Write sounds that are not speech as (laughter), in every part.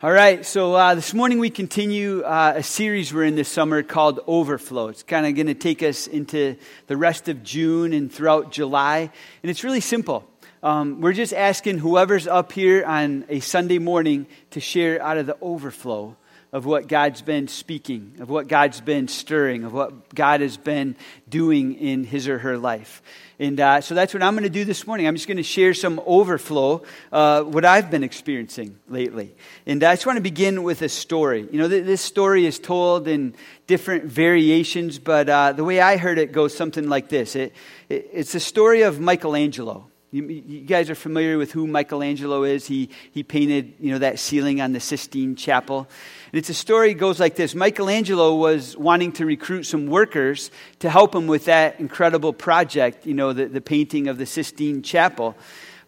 All right, so uh, this morning we continue uh, a series we're in this summer called Overflow. It's kind of going to take us into the rest of June and throughout July. And it's really simple. Um, we're just asking whoever's up here on a Sunday morning to share out of the overflow of what God's been speaking, of what God's been stirring, of what God has been doing in his or her life. And uh, so that's what I'm going to do this morning. I'm just going to share some overflow, uh, what I've been experiencing lately. And I just want to begin with a story. You know, th- this story is told in different variations, but uh, the way I heard it goes something like this it, it, it's the story of Michelangelo. You, you, guys are familiar with who Michelangelo is. He, he painted, you know, that ceiling on the Sistine Chapel. And it's a story goes like this. Michelangelo was wanting to recruit some workers to help him with that incredible project, you know, the, the painting of the Sistine Chapel.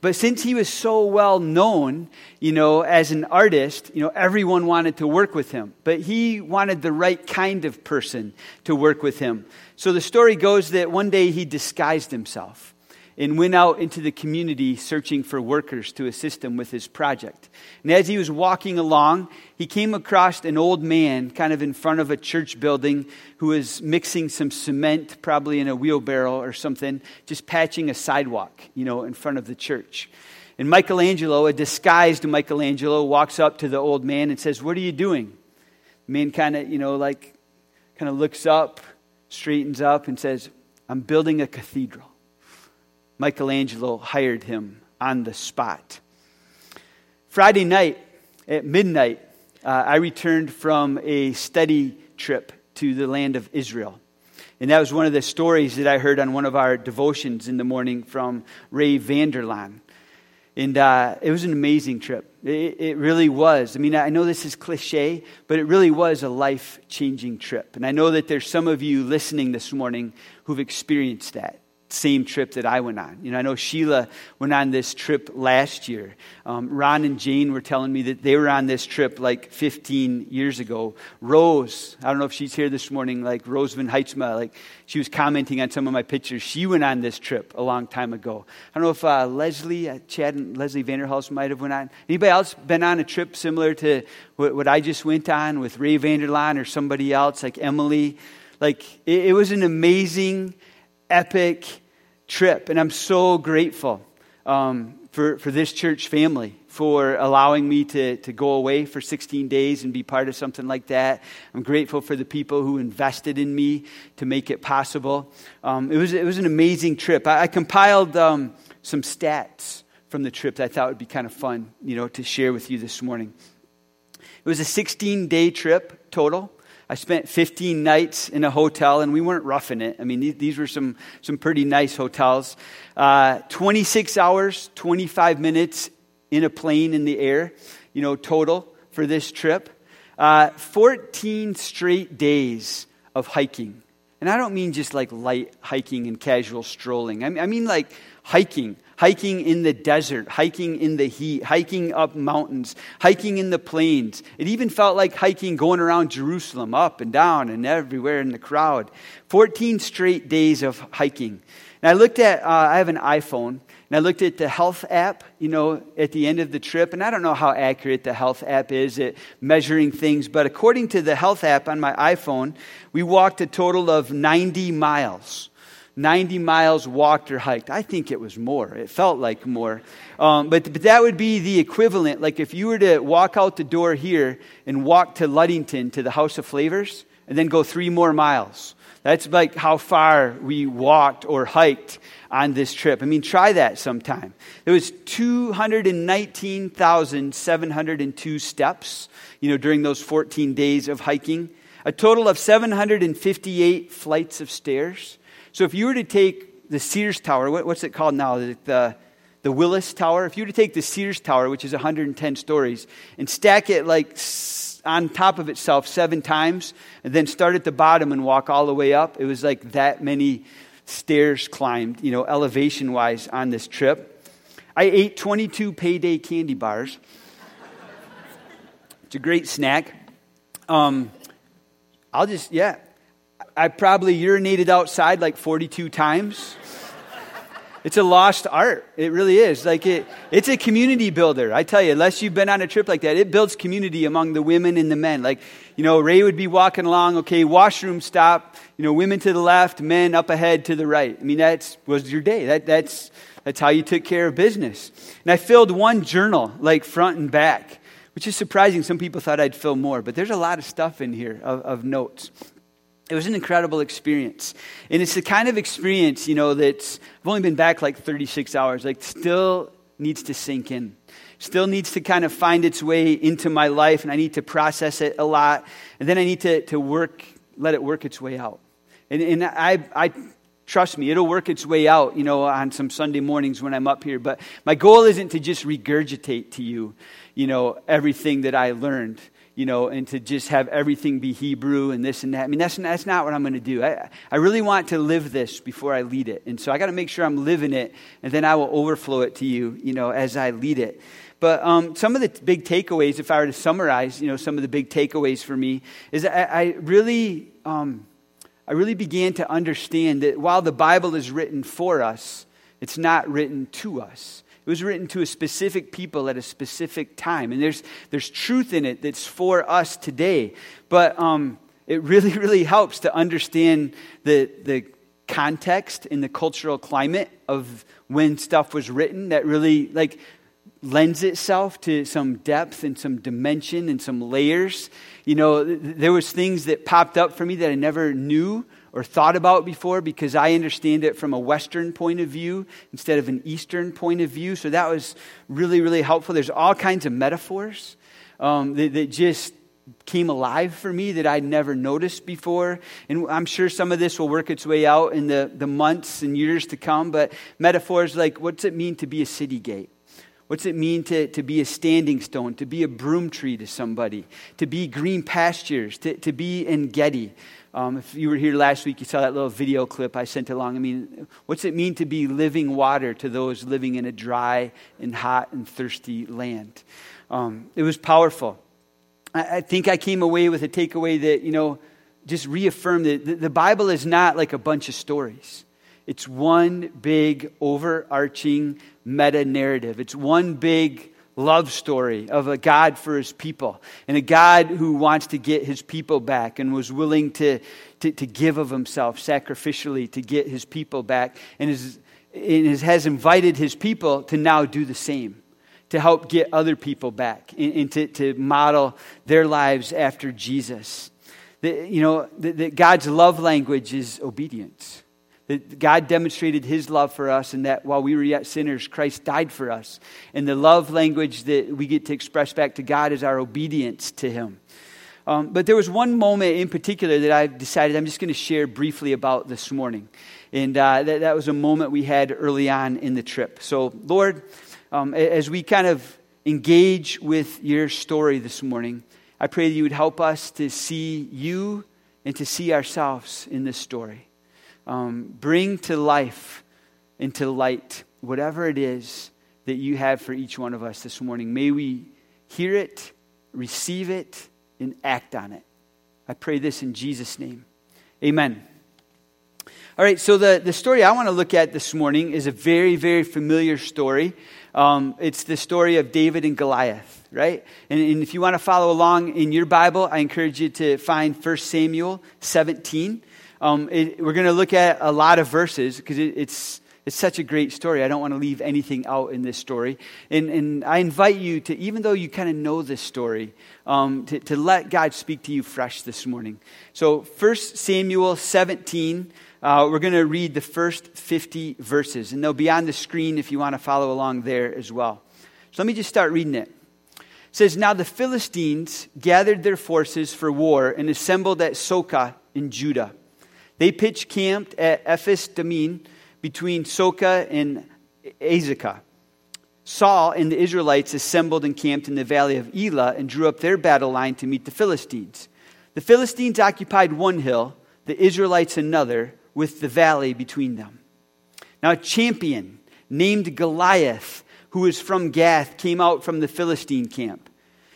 But since he was so well known, you know, as an artist, you know, everyone wanted to work with him. But he wanted the right kind of person to work with him. So the story goes that one day he disguised himself and went out into the community searching for workers to assist him with his project. And as he was walking along, he came across an old man kind of in front of a church building who was mixing some cement, probably in a wheelbarrow or something, just patching a sidewalk, you know, in front of the church. And Michelangelo, a disguised Michelangelo, walks up to the old man and says, What are you doing? The man kind of, you know, like, kind of looks up, straightens up, and says, I'm building a cathedral. Michelangelo hired him on the spot. Friday night at midnight, uh, I returned from a study trip to the land of Israel. And that was one of the stories that I heard on one of our devotions in the morning from Ray Vander Laan. And uh, it was an amazing trip. It, it, really was. I mean, I know this is cliche, but it really was a life changing trip. And I know that there's some of you listening this morning who've experienced that same trip that I went on. You know, I know Sheila went on this trip last year. Um, Ron and Jane were telling me that they were on this trip like 15 years ago. Rose, I don't know if she's here this morning, like Rose Van Heitzma, like she was commenting on some of my pictures. She went on this trip a long time ago. I don't know if uh, Leslie, uh, Chad and Leslie Vanderhulst might have went on. Anybody else been on a trip similar to what, what I just went on with Ray Vander Laan or somebody else like Emily? Like it, it was an amazing epic trip. And I'm so grateful um, for, for this church family for allowing me to, to go away for 16 days and be part of something like that. I'm grateful for the people who invested in me to make it possible. Um, it, was, it was an amazing trip. I, I compiled um, some stats from the trip that I thought would be kind of fun, you know, to share with you this morning. It was a 16 day trip total. I spent 15 nights in a hotel, and we weren't roughing it. I mean, these, were some, some pretty nice hotels. Uh, 26 hours, 25 minutes in a plane in the air, you know, total for this trip. Uh, 14 straight days of hiking. And I don't mean just like light hiking and casual strolling. I mean, like hiking, hiking in the desert, hiking in the heat, hiking up mountains, hiking in the plains. It even felt like hiking going around Jerusalem, up and down and everywhere in the crowd. 14 straight days of hiking. And I looked at, uh, I have an iPhone, and I looked at the health app, you know, at the end of the trip. And I don't know how accurate the health app is at measuring things, but according to the health app on my iPhone, we walked a total of 90 miles. 90 miles walked or hiked. I think it was more. It felt like more. Um, but, but that would be the equivalent. Like if you were to walk out the door here and walk to Ludington to the House of Flavors and then go three more miles. That's like how far we walked or hiked on this trip. I mean, try that sometime. It was 219,702 steps, you know, during those 14 days of hiking. A total of 758 flights of stairs. So if you were to take the Sears Tower, what, what's it called now? The, the, the, Willis Tower. If you were to take the Sears Tower, which is 110 stories, and stack it like on top of itself seven times, and then start at the bottom and walk all the way up, it was like that many stairs climbed, you know, elevation wise on this trip. I ate 22 payday candy bars. it's a great snack. Um, I'll just, yeah, I probably urinated outside like 42 times. It's a lost art. It really is. Like it, it's a community builder. I tell you, unless you've been on a trip like that, it builds community among the women and the men. Like, you know, Ray would be walking along, okay, washroom stop, you know, women to the left, men up ahead to the right. I mean, that was your day. That, that's, that's how you took care of business. And I filled one journal, like front and back, which is surprising. Some people thought I'd fill more, but there's a lot of stuff in here of, of notes it was an incredible experience. And it's the kind of experience, you know, that's, I've only been back like 36 hours, like still needs to sink in. Still needs to kind of find its way into my life, and I need to process it a lot. And then I need to, to work, let it work its way out. And, and I, I trust me, it'll work its way out, you know, on some Sunday mornings when I'm up here. But my goal isn't to just regurgitate to you, you know, everything that I learned you know, and to just have everything be Hebrew and this and that. I mean, that's, that's not what I'm going to do. I, I really want to live this before I lead it. And so I got to make sure I'm living it, and then I will overflow it to you, you know, as I lead it. But um, some of the big takeaways, if I were to summarize, you know, some of the big takeaways for me, is I, I really, um, I really began to understand that while the Bible is written for us, it's not written to us. It was written to a specific people at a specific time. And there's, there's truth in it that's for us today. But um, it really, (laughs) really helps to understand the, the context and the cultural climate of when stuff was written that really, like, lends itself to some depth and some dimension and some layers. You know, there was things that popped up for me that I never knew or thought about before because I understand it from a Western point of view instead of an Eastern point of view. So that was really, really helpful. There's all kinds of metaphors um, that, that just came alive for me that I'd never noticed before. And I'm sure some of this will work its way out in the, the months and years to come. But metaphors like what's it mean to be a city gate? What's it mean to, to be a standing stone, to be a broom tree to somebody, to be green pastures, to, to be Ein Gedi? Um, if you were here last week, you saw that little video clip I sent along. I mean, what's it mean to be living water to those living in a dry and hot and thirsty land? Um, it was powerful. I, I, think I came away with a takeaway that, you know, just reaffirmed that the, the Bible is not like a bunch of stories. It's one big overarching meta narrative. It's one big love story of a God for his people and a God who wants to get his people back and was willing to, to, to give of himself sacrificially to get his people back and, is, and has invited his people to now do the same to help get other people back and, and to, to model their lives after Jesus. The, you know, the, the God's love language is obedience. That God demonstrated his love for us, and that while we were yet sinners, Christ died for us. And the love language that we get to express back to God is our obedience to him. Um, but there was one moment in particular that I decided I'm just going to share briefly about this morning. And uh, that, that was a moment we had early on in the trip. So, Lord, um, as we kind of engage with your story this morning, I pray that you would help us to see you and to see ourselves in this story um, bring to life and to light whatever it is that you have for each one of us this morning. May we hear it, receive it, and act on it. I pray this in Jesus' name. Amen. All right, so the, the story I want to look at this morning is a very, very familiar story. Um, it's the story of David and Goliath, right? And, and if you want to follow along in your Bible, I encourage you to find 1 Samuel 17. Um, it, we're going to look at a lot of verses because it, it's, it's such a great story. I don't want to leave anything out in this story. And, and I invite you to, even though you kind of know this story, um, to, to let God speak to you fresh this morning. So, 1 Samuel 17, uh, we're going to read the first 50 verses, and they'll be on the screen if you want to follow along there as well. So, let me just start reading it. It says, Now the Philistines gathered their forces for war and assembled at Socoh in Judah. They pitched camped at Ephes Dammim between Socoh and Azekah. Saul and the Israelites assembled and camped in the valley of Elah and drew up their battle line to meet the Philistines. The Philistines occupied one hill, the Israelites another, with the valley between them. Now, a champion named Goliath, who was from Gath, came out from the Philistine camp.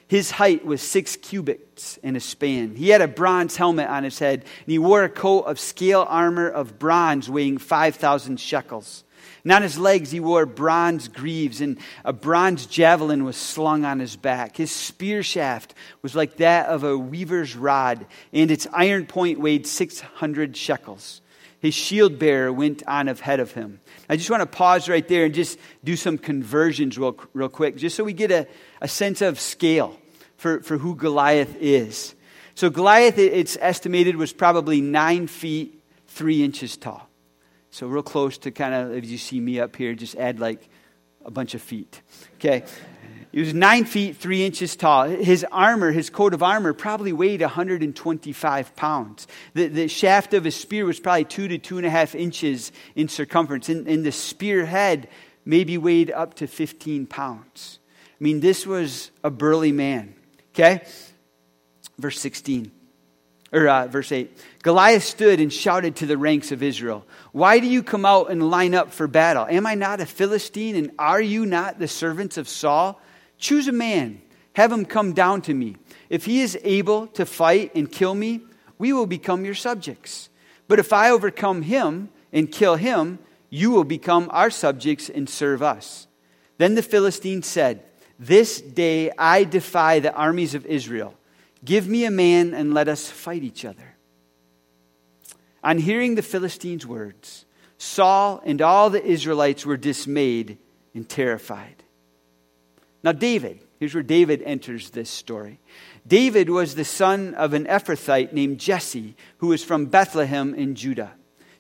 His height was six cubits and a span. He had a bronze helmet on his head, and he wore a coat of scale armor of bronze weighing 5,000 shekels. And on his legs he wore bronze greaves, and a bronze javelin was slung on his back. His spear shaft was like that of a weaver's rod, and its iron point weighed 600 shekels. His shield bearer went on ahead of him. I just want to pause right there and just do some conversions real, real quick, just so we get a, a sense of scale for, for who Goliath is. So, Goliath, it's estimated, was probably nine feet, three inches tall. So, real close to kind of, if you see me up here, just add like a bunch of feet. Okay? He was nine feet, three inches tall. His armor, his coat of armor, probably weighed 125 pounds. The, the shaft of his spear was probably two to two and a half inches in circumference. And, and the spear head maybe weighed up to 15 pounds. I mean, this was a burly man. Okay? Verse 16, or uh, verse 8. Goliath stood and shouted to the ranks of Israel, Why do you come out and line up for battle? Am I not a Philistine, and are you not the servants of Saul? Choose a man, have him come down to me. If he is able to fight and kill me, we will become your subjects. But if I overcome him and kill him, you will become our subjects and serve us. Then the Philistine said, This day I defy the armies of Israel. Give me a man and let us fight each other. On hearing the Philistines' words, Saul and all the Israelites were dismayed and terrified. Now, David, here's where David enters this story. David was the son of an Ephrathite named Jesse, who was from Bethlehem in Judah.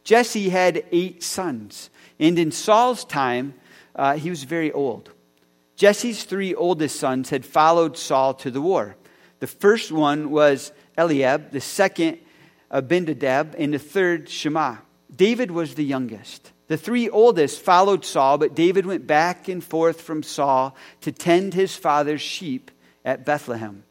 Jesse had eight sons, and in Saul's time, uh, he was very old. Jesse's three oldest sons had followed Saul to the war. The first one was Eliab, the second, Abinadab, and the third, Shammah. David was the youngest. The three oldest followed Saul, but David went back and forth from Saul to tend his father's sheep at Bethlehem.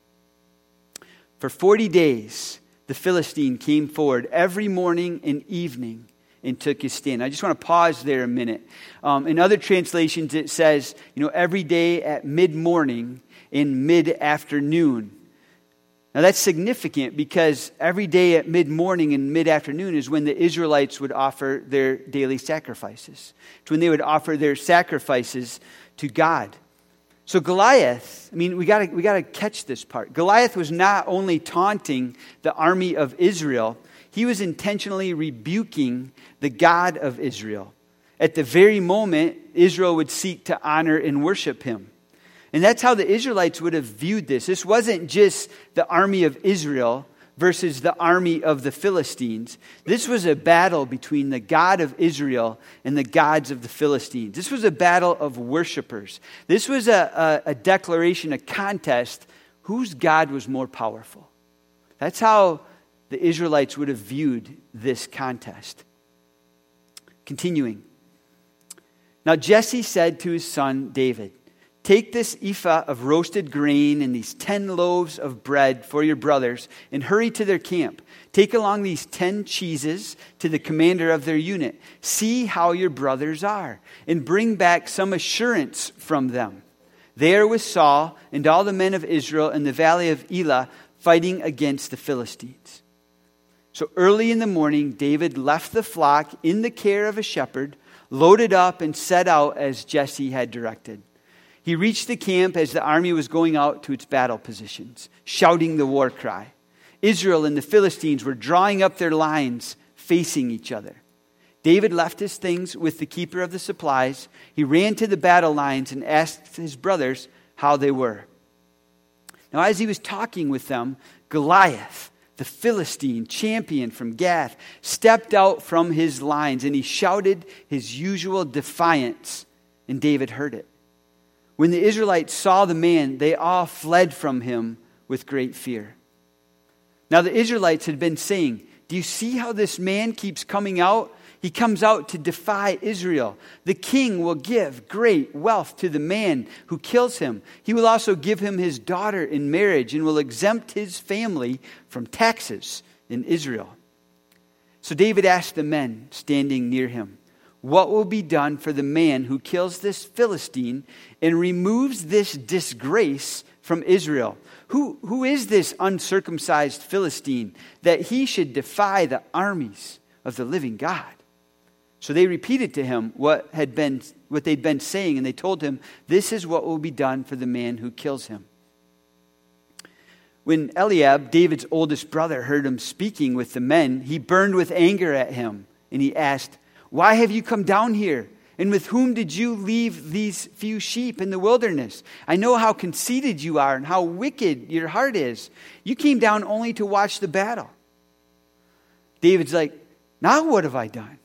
For 40 days, the Philistine came forward every morning and evening and took his stand. I just want to pause there a minute. Um, in other translations, it says, you know, every day at mid morning and mid afternoon. Now that's significant because every day at mid morning and mid afternoon is when the Israelites would offer their daily sacrifices. It's when they would offer their sacrifices to God. So Goliath, I mean, we got we got to catch this part. Goliath was not only taunting the army of Israel, he was intentionally rebuking the God of Israel. At the very moment Israel would seek to honor and worship him. And that's how the Israelites would have viewed this. This wasn't just the army of Israel versus the army of the Philistines. This was a battle between the God of Israel and the gods of the Philistines. This was a battle of worshipers. This was a, a, a declaration, a contest whose God was more powerful. That's how the Israelites would have viewed this contest. Continuing. Now Jesse said to his son David, Take this ephah of roasted grain and these ten loaves of bread for your brothers and hurry to their camp. Take along these ten cheeses to the commander of their unit. See how your brothers are and bring back some assurance from them. There was Saul and all the men of Israel in the valley of Elah fighting against the Philistines. So early in the morning, David left the flock in the care of a shepherd, loaded up, and set out as Jesse had directed. He reached the camp as the army was going out to its battle positions, shouting the war cry. Israel and the Philistines were drawing up their lines, facing each other. David left his things with the keeper of the supplies. He ran to the battle lines and asked his brothers how they were. Now, as he was talking with them, Goliath, the Philistine champion from Gath, stepped out from his lines and he shouted his usual defiance, and David heard it. When the Israelites saw the man, they all fled from him with great fear. Now, the Israelites had been saying, Do you see how this man keeps coming out? He comes out to defy Israel. The king will give great wealth to the man who kills him. He will also give him his daughter in marriage and will exempt his family from taxes in Israel. So David asked the men standing near him, what will be done for the man who kills this Philistine and removes this disgrace from Israel? Who, who is this uncircumcised Philistine that he should defy the armies of the living God? So they repeated to him what had been what they'd been saying, and they told him, This is what will be done for the man who kills him. When Eliab, David's oldest brother, heard him speaking with the men, he burned with anger at him, and he asked, Why have you come down here? And with whom did you leave these few sheep in the wilderness? I know how conceited you are and how wicked your heart is. You came down only to watch the battle. David's like, Now what have I done?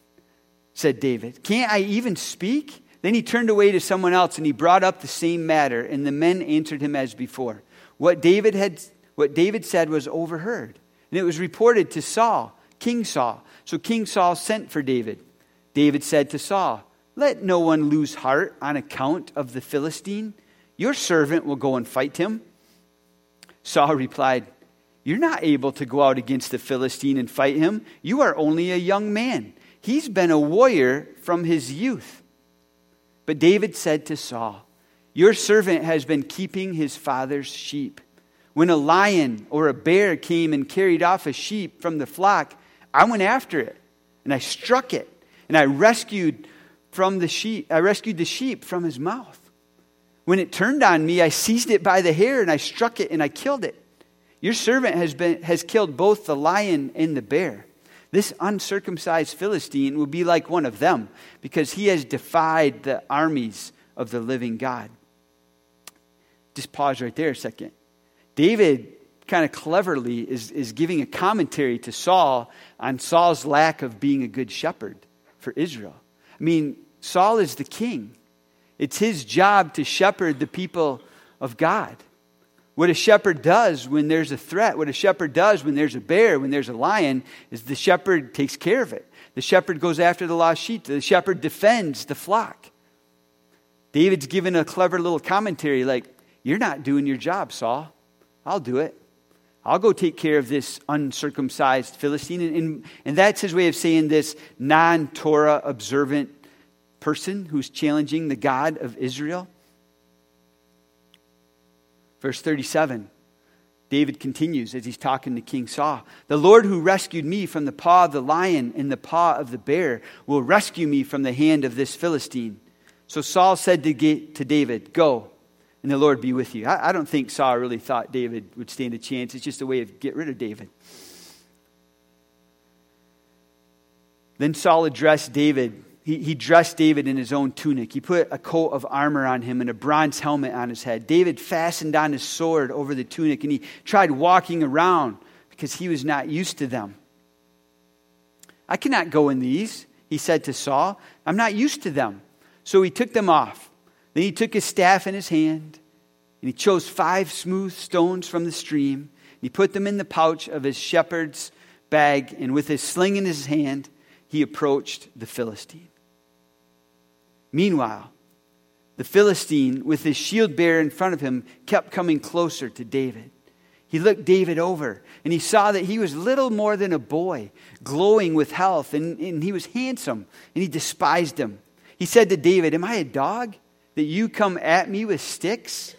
Said David. Can't I even speak? Then he turned away to someone else and he brought up the same matter, and the men answered him as before. What David had what David said was overheard, and it was reported to Saul, King Saul. So King Saul sent for David. David said to Saul, Let no one lose heart on account of the Philistine. Your servant will go and fight him. Saul replied, You're not able to go out against the Philistine and fight him. You are only a young man. He's been a warrior from his youth. But David said to Saul, Your servant has been keeping his father's sheep. When a lion or a bear came and carried off a sheep from the flock, I went after it and I struck it and I rescued from the sheep I rescued the sheep from his mouth. When it turned on me, I seized it by the hair and I struck it and I killed it. Your servant has, been, has killed both the lion and the bear. This uncircumcised Philistine will be like one of them because he has defied the armies of the living God. Just pause right there a second. David kind of cleverly is, is giving a commentary to Saul on Saul's lack of being a good shepherd for Israel. I mean, Saul is the king, it's his job to shepherd the people of God. What a shepherd does when there's a threat, what a shepherd does when there's a bear, when there's a lion, is the shepherd takes care of it. The shepherd goes after the lost sheep, the shepherd defends the flock. David's given a clever little commentary like, You're not doing your job, Saul. I'll do it. I'll go take care of this uncircumcised Philistine. And, and, and that's his way of saying this non Torah observant person who's challenging the God of Israel. Verse 37, David continues as he's talking to King Saul The Lord who rescued me from the paw of the lion and the paw of the bear will rescue me from the hand of this Philistine. So Saul said to, to David, Go, and the Lord be with you. I, I don't think Saul really thought David would stand a chance. It's just a way of get rid of David. Then Saul addressed David he, he dressed David in his own tunic. He put a coat of armor on him and a bronze helmet on his head. David fastened on his sword over the tunic and he tried walking around because he was not used to them. I cannot go in these, he said to Saul. I'm not used to them. So he took them off. Then he took his staff in his hand and he chose five smooth stones from the stream. He put them in the pouch of his shepherd's bag, and with his sling in his hand, he approached the Philistine. Meanwhile, the Philistine, with his shield bearer in front of him, kept coming closer to David. He looked David over and he saw that he was little more than a boy, glowing with health, and, and he was handsome, and he despised him. He said to David, Am I a dog that you come at me with sticks?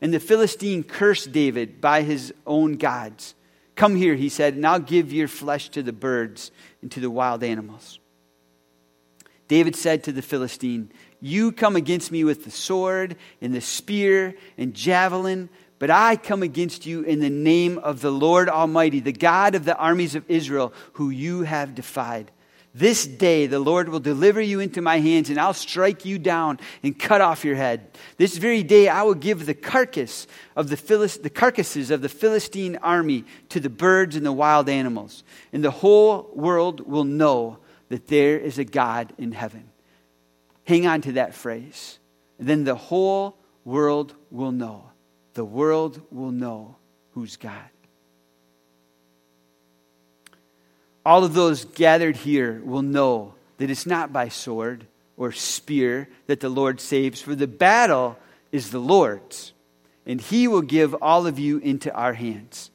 And the Philistine cursed David by his own gods. Come here, he said, and I'll give your flesh to the birds and to the wild animals. David said to the Philistine, You come against me with the sword and the spear and javelin, but I come against you in the name of the Lord Almighty, the God of the armies of Israel, who you have defied. This day the Lord will deliver you into my hands, and I'll strike you down and cut off your head. This very day I will give the carcass of the, Philist- the carcasses of the Philistine army to the birds and the wild animals, and the whole world will know that there is a God in heaven. Hang on to that phrase. Then the whole world will know. The world will know who's God. All of those gathered here will know that it's not by sword or spear that the Lord saves, for the battle is the Lord's, and he will give all of you into our hands.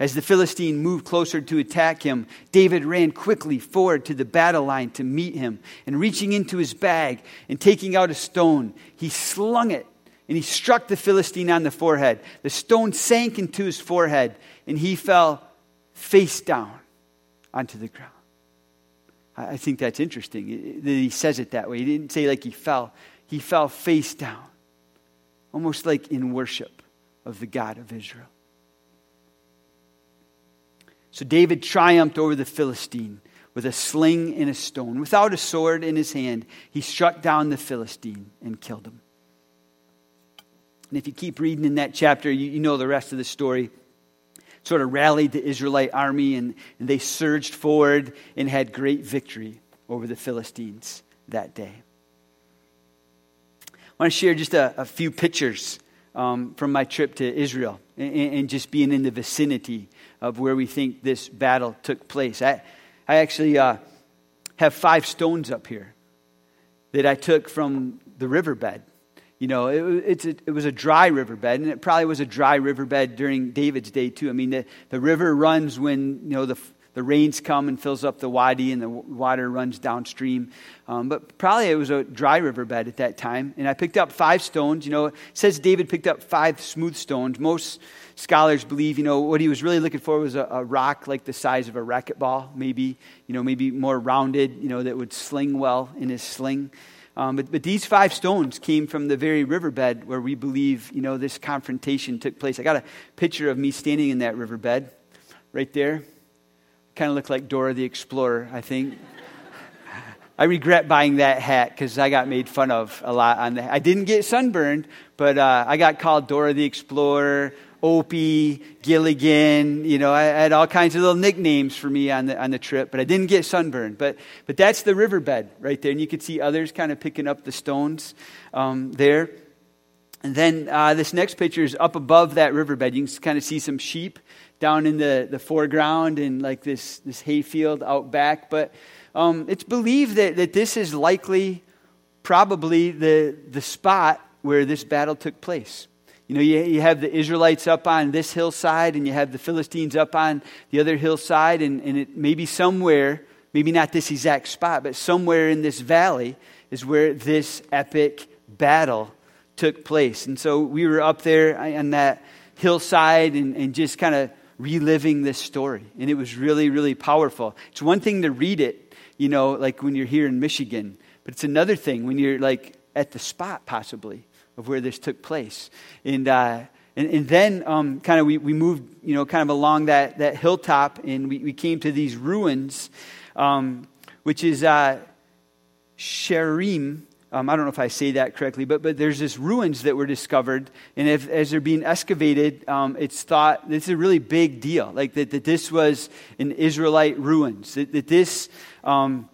As the Philistine moved closer to attack him, David ran quickly forward to the battle line to meet him. And reaching into his bag and taking out a stone, he slung it and he struck the Philistine on the forehead. The stone sank into his forehead and he fell face down onto the ground. I think that's interesting that he says it that way. He didn't say like he fell, he fell face down, almost like in worship of the God of Israel. So David triumphed over the Philistine with a sling and a stone. Without a sword in his hand, he struck down the Philistine and killed him. And if you keep reading in that chapter, you, you know the rest of the story sort of rallied the Israelite army and, and they surged forward and had great victory over the Philistines that day. I want to share just a, a few pictures um, from my trip to Israel and, and, just being in the vicinity of where we think this battle took place. I, I actually uh, have five stones up here that I took from the riverbed you know, it, a, it was a dry riverbed, and it probably was a dry riverbed during David's day, too. I mean, the, the river runs when, you know, the, the rains come and fills up the wadi and the water runs downstream. Um, but probably it was a dry riverbed at that time. And I picked up five stones. You know, it says David picked up five smooth stones. Most scholars believe, you know, what he was really looking for was a, a rock like the size of a racquetball, maybe, you know, maybe more rounded, you know, that would sling well in his sling. Um, but, but these five stones came from the very riverbed where we believe, you know, this confrontation took place. I got a picture of me standing in that riverbed right there. Kind of looked like Dora the Explorer, I think. I regret buying that hat because I got made fun of a lot on that. I didn't get sunburned, but uh, I got called Dora the Explorer, Opie, Gilligan. You know, I had all kinds of little nicknames for me on the, on the trip, but I didn't get sunburned. But, but that's the riverbed right there. And you could see others kind of picking up the stones um, there. And then uh, this next picture is up above that riverbed. You can kind of see some sheep down in the, the foreground and like this, this hayfield out back. But um, it's believed that, that this is likely, probably, the, the spot where this battle took place. You know, you, you have the Israelites up on this hillside, and you have the Philistines up on the other hillside, and, and it maybe somewhere, maybe not this exact spot, but somewhere in this valley is where this epic battle took place. And so we were up there on that hillside and, and just kind of reliving this story. And it was really, really powerful. It's one thing to read it, you know, like when you're here in Michigan, but it's another thing when you're like at the spot, possibly of where this took place. And, uh, and, and, then um, kind of we, we moved, you know, kind of along that, that hilltop and we, we came to these ruins, um, which is uh, Sherim. Um, I don't know if I say that correctly, but, but there's this ruins that were discovered. And if, as they're being excavated, um, it's thought this is a really big deal. Like that, that this was an Israelite ruins. That, that this um,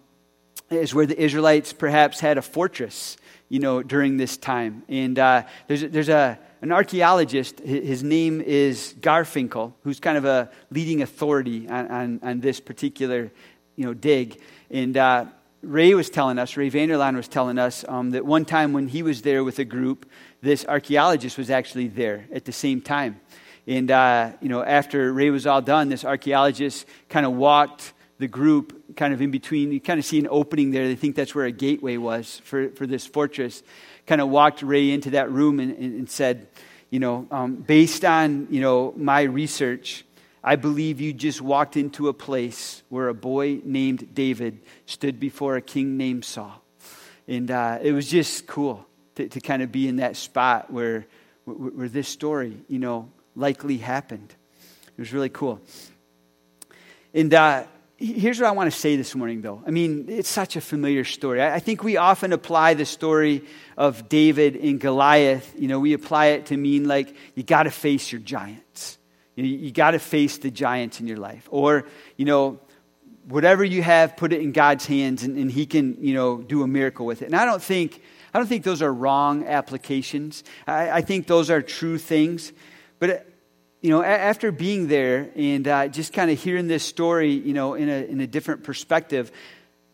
is where the Israelites perhaps had a fortress you know, during this time. And uh, there's, there's a, an archaeologist, his name is Garfinkel, who's kind of a leading authority on, on, on this particular, you know, dig. And uh, Ray was telling us, Ray Vander Laan was telling us um, that one time when he was there with a group, this archaeologist was actually there at the same time. And, uh, you know, after Ray was all done, this archaeologist kind of walked the group kind of in between. You kind of see an opening there. They think that's where a gateway was for, for this fortress. Kind of walked Ray into that room and, and, and said, you know, um, based on, you know, my research, I believe you just walked into a place where a boy named David stood before a king named Saul. And uh, it was just cool to, to kind of be in that spot where, where, this story, you know, likely happened. It was really cool. And uh, Here's what I want to say this morning, though. I mean, it's such a familiar story. I think we often apply the story of David and Goliath, you know, we apply it to mean like you got to face your giants. You, you got to face the giants in your life. Or, you know, whatever you have, put it in God's hands and, and He can, you know, do a miracle with it. And I don't think, I don't think those are wrong applications. I, I think those are true things. But you know, after being there and uh, just kind of hearing this story, you know, in a, in a different perspective,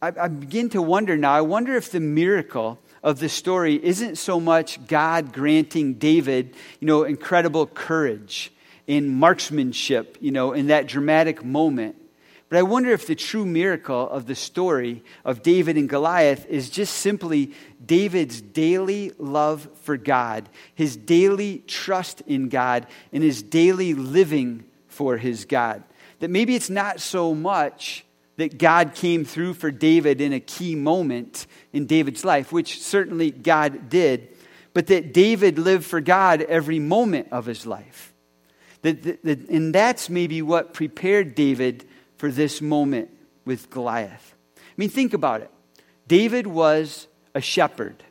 I, I begin to wonder now. I wonder if the miracle of the story isn't so much God granting David, you know, incredible courage in marksmanship, you know, in that dramatic moment, but I wonder if the true miracle of the story of David and Goliath is just simply David's daily love for God, his daily trust in God, and his daily living for his God. That maybe it's not so much that God came through for David in a key moment in David's life, which certainly God did, but that David lived for God every moment of his life. That, that, and that's maybe what prepared David for this moment with Goliath. I mean, think about it. David was a shepherd.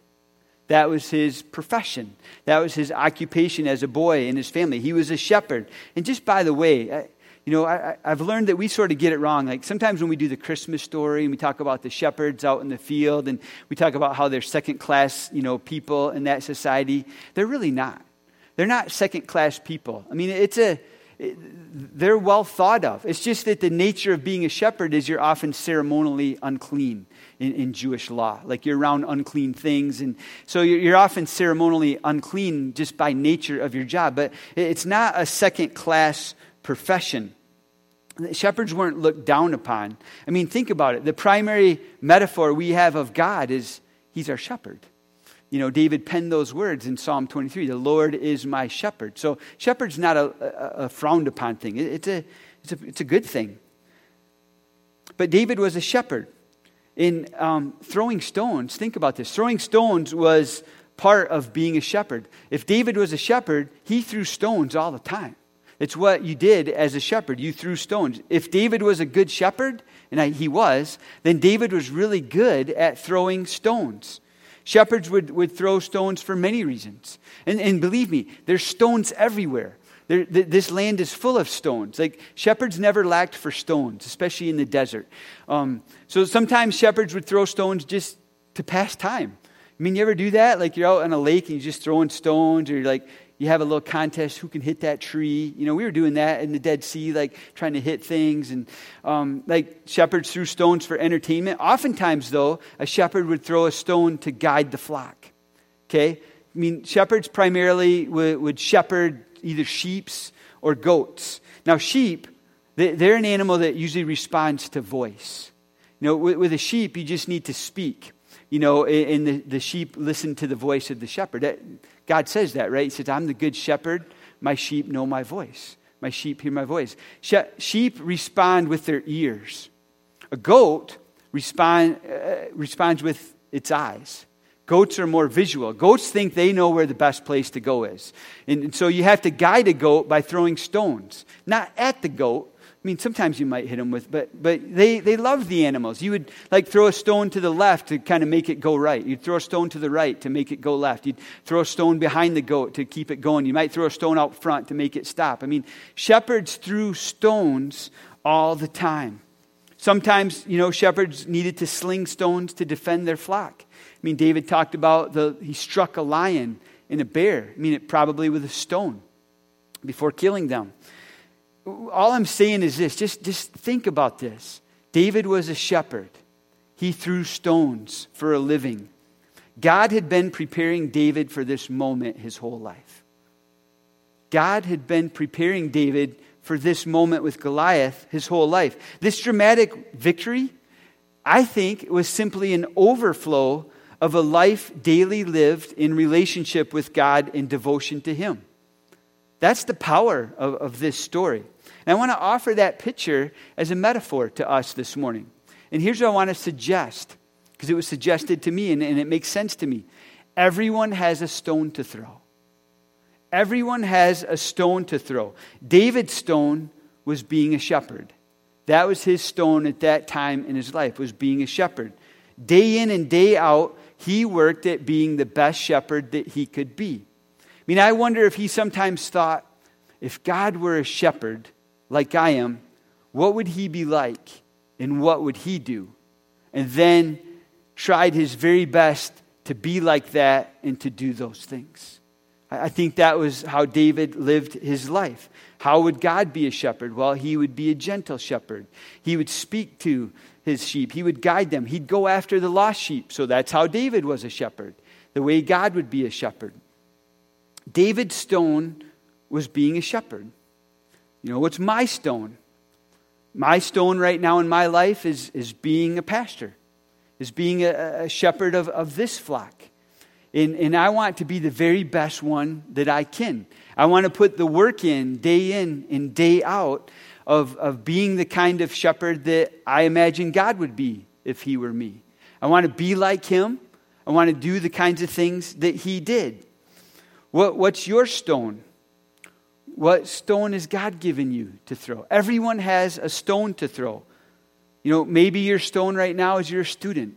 That was his profession. That was his occupation as a boy in his family. He was a shepherd. And just by the way, you know, I, have learned that we sort of get it wrong. Like sometimes when we do the Christmas story and we talk about the shepherds out in the field and we talk about how they're second class, you know, people in that society, they're really not. They're not second class people. I mean, it's a, they're well thought of. It's just that the nature of being a shepherd is you're often ceremonially unclean in, in Jewish law. Like you're around unclean things. And so you're, you're often ceremonially unclean just by nature of your job. But it's not a second class profession. Shepherds weren't looked down upon. I mean, think about it. The primary metaphor we have of God is He's our shepherd. You know, David penned those words in Psalm 23 The Lord is my shepherd. So, shepherd's not a, a, a frowned upon thing, it's a, it's, a, it's a good thing. But David was a shepherd. In um, throwing stones, think about this. Throwing stones was part of being a shepherd. If David was a shepherd, he threw stones all the time. It's what you did as a shepherd. You threw stones. If David was a good shepherd, and I, he was, then David was really good at throwing stones. Shepherds would, would throw stones for many reasons. And, and believe me, there's stones everywhere. There, th- this land is full of stones. Like shepherds never lacked for stones, especially in the desert. Um, so sometimes shepherds would throw stones just to pass time. I mean, you ever do that? Like you're out on a lake and you're just throwing stones, or you're like you have a little contest who can hit that tree. You know, we were doing that in the Dead Sea, like trying to hit things. And um, like shepherds threw stones for entertainment. Oftentimes, though, a shepherd would throw a stone to guide the flock. Okay? I mean, shepherds primarily would, would shepherd either sheeps or goats. Now, sheep, they're an animal that usually responds to voice. You know, with, with a sheep, you just need to speak. You know, and the, the sheep listen to the voice of the shepherd. That, God says that, right? He says, I'm the good shepherd. My sheep know my voice. My sheep hear my voice. She- sheep respond with their ears. A goat respond, uh, responds with its eyes. Goats are more visual. Goats think they know where the best place to go is. And, and so you have to guide a goat by throwing stones, not at the goat, I mean, sometimes you might hit them with, but, but they, they love the animals. You would like throw a stone to the left to kind of make it go right. You'd throw a stone to the right to make it go left. You'd throw a stone behind the goat to keep it going. You might throw a stone out front to make it stop. I mean, shepherds threw stones all the time. Sometimes, you know, shepherds needed to sling stones to defend their flock. I mean, David talked about the, he struck a lion and a bear. I mean, it probably with a stone before killing them all I'm saying is this just, just think about this. David was a shepherd, he threw stones for a living. God had been preparing David for this moment his whole life. God had been preparing David for this moment with Goliath his whole life. This dramatic victory, I think, was simply an overflow of a life daily lived in relationship with God in devotion to Him. That's the power of, of this story. And I want to offer that picture as a metaphor to us this morning. And here's what I want to suggest, because it was suggested to me and, and it makes sense to me. Everyone has a stone to throw. Everyone has a stone to throw. David's stone was being a shepherd. That was his stone at that time in his life, was being a shepherd. Day in and day out, he worked at being the best shepherd that he could be. I mean, I wonder if he sometimes thought, if God were a shepherd, like I am, what would he be like and what would he do? And then tried his very best to be like that and to do those things. I think that was how David lived his life. How would God be a shepherd? Well, he would be a gentle shepherd. He would speak to his sheep, he would guide them, he'd go after the lost sheep. So that's how David was a shepherd, the way God would be a shepherd. David's stone was being a shepherd. You know, what's my stone? My stone right now in my life is, is being a pastor, is being a, a shepherd of, of this flock. And, and I want to be the very best one that I can. I want to put the work in day in and day out of, of being the kind of shepherd that I imagine God would be if he were me. I want to be like him. I want to do the kinds of things that he did. What, what's your stone? What stone has God given you to throw? Everyone has a stone to throw. You know, maybe your stone right now is you're a student.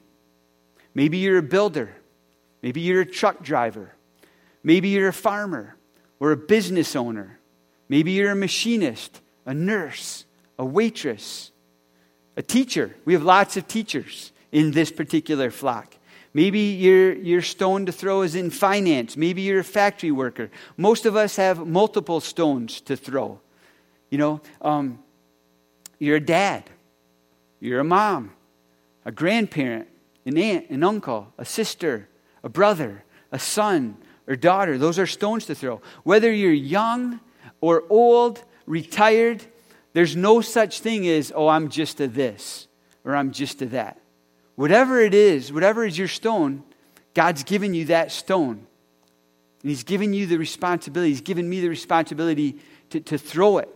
Maybe you're a builder. Maybe you're a truck driver. Maybe you're a farmer or a business owner. Maybe you're a machinist, a nurse, a waitress, a teacher. We have lots of teachers in this particular flock. Maybe your, your stone to throw is in finance. Maybe you're a factory worker. Most of us have multiple stones to throw. You know, um, you're a dad, you're a mom, a grandparent, an aunt, an uncle, a sister, a brother, a son, or daughter. Those are stones to throw. Whether you're young or old, retired, there's no such thing as, oh, I'm just a this or I'm just a that. Whatever it is, whatever is your stone, God's given you that stone. And He's given you the responsibility. He's given me the responsibility to, to throw it,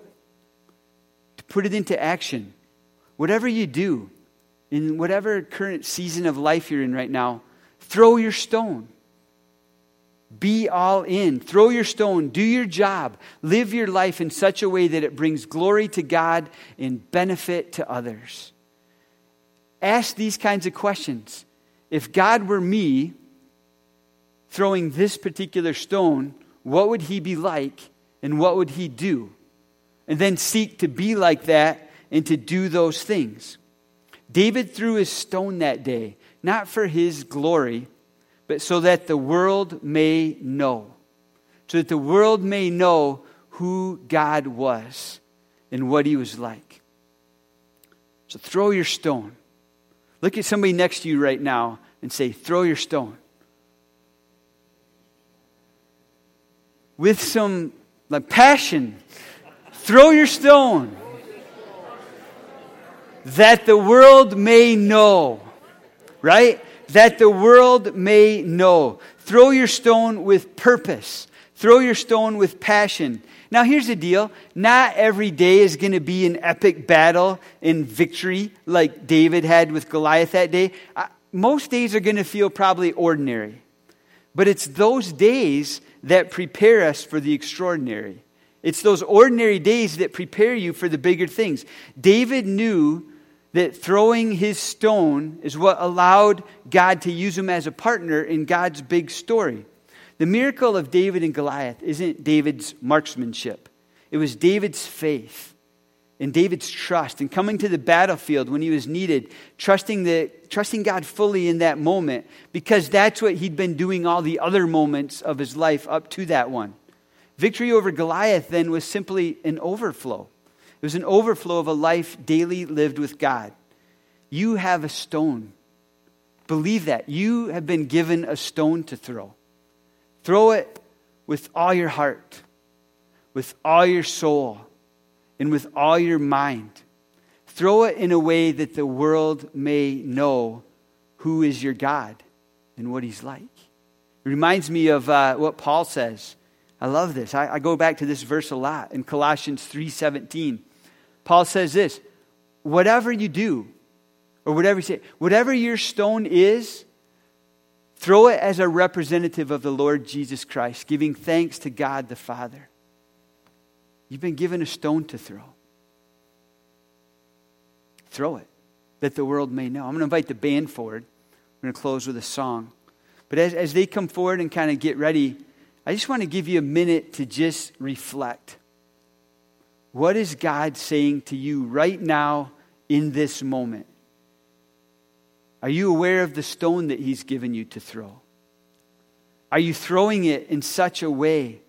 to put it into action. Whatever you do, in whatever current season of life you're in right now, throw your stone. Be all in. Throw your stone. Do your job. Live your life in such a way that it brings glory to God and benefit to others. Ask these kinds of questions. If God were me throwing this particular stone, what would he be like and what would he do? And then seek to be like that and to do those things. David threw his stone that day, not for his glory but so that the world may know. So that the world may know who God was and what he was like. So throw your stone. Look at somebody next to you right now and say, throw your stone. With some like, passion, throw your stone. That the world may know. Right? that the world may know. Throw your stone with purpose. Throw your stone with passion. Now, here's the deal. Not every day is going to be an epic battle in victory like David had with Goliath that day. Most days are going to feel probably ordinary. But it's those days that prepare us for the extraordinary. It's those ordinary days that prepare you for the bigger things. David knew that throwing his stone is what allowed God to use him as a partner in God's big story. The miracle of David and Goliath isn't David's marksmanship, it was David's faith and David's trust and coming to the battlefield when he was needed, trusting, the, trusting God fully in that moment because that's what he'd been doing all the other moments of his life up to that one. Victory over Goliath then was simply an overflow. It was an overflow of a life daily lived with God. You have a stone. Believe that. You have been given a stone to throw. Throw it with all your heart, with all your soul, and with all your mind. Throw it in a way that the world may know who is your God and what he's like. It reminds me of uh, what Paul says. I love this. I, I, go back to this verse a lot in Colossians 3:17. Paul says this whatever you do, or whatever you say, whatever your stone is, throw it as a representative of the Lord Jesus Christ, giving thanks to God the Father. You've been given a stone to throw. Throw it, that the world may know. I'm going to invite the band forward. We're going to close with a song. But as, as they come forward and kind of get ready, I just want to give you a minute to just reflect. What is God saying to you right now in this moment? Are you aware of the stone that He's given you to throw? Are you throwing it in such a way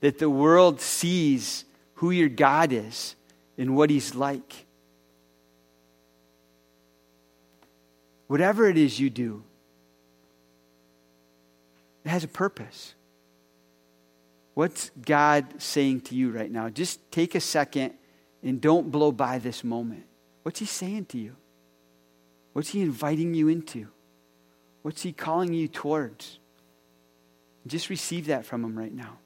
that the world sees who your God is and what He's like? Whatever it is you do, it has a purpose. What's God saying to you right now? Just take a second and don't blow by this moment. What's He saying to you? What's He inviting you into? What's He calling you towards? Just receive that from Him right now.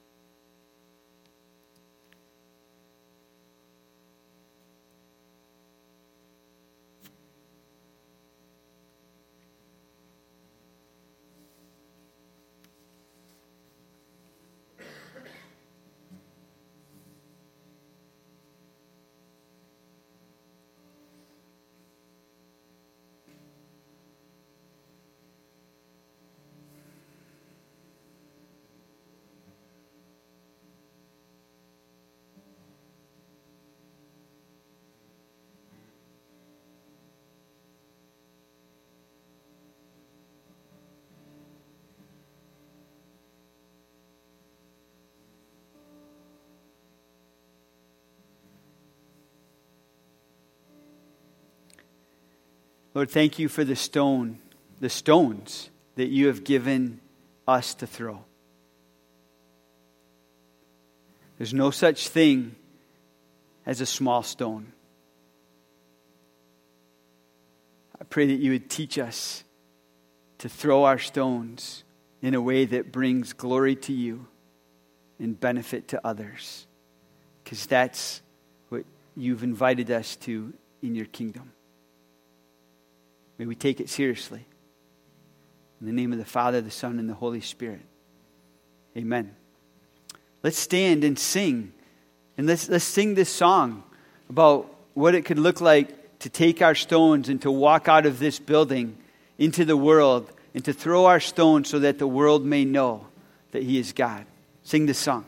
Lord, thank you for the stone, the stones that you have given us to throw. There's no such thing as a small stone. I pray that you would teach us to throw our stones in a way that brings glory to you and benefit to others. Because that's what you've invited us to in your kingdom. May we take it seriously. In the name of the Father, the Son, and the Holy Spirit. Amen. Let's stand and sing. And let's, let's sing this song about what it could look like to take our stones and to walk out of this building into the world and to throw our stones so that the world may know that He is God. Sing this song.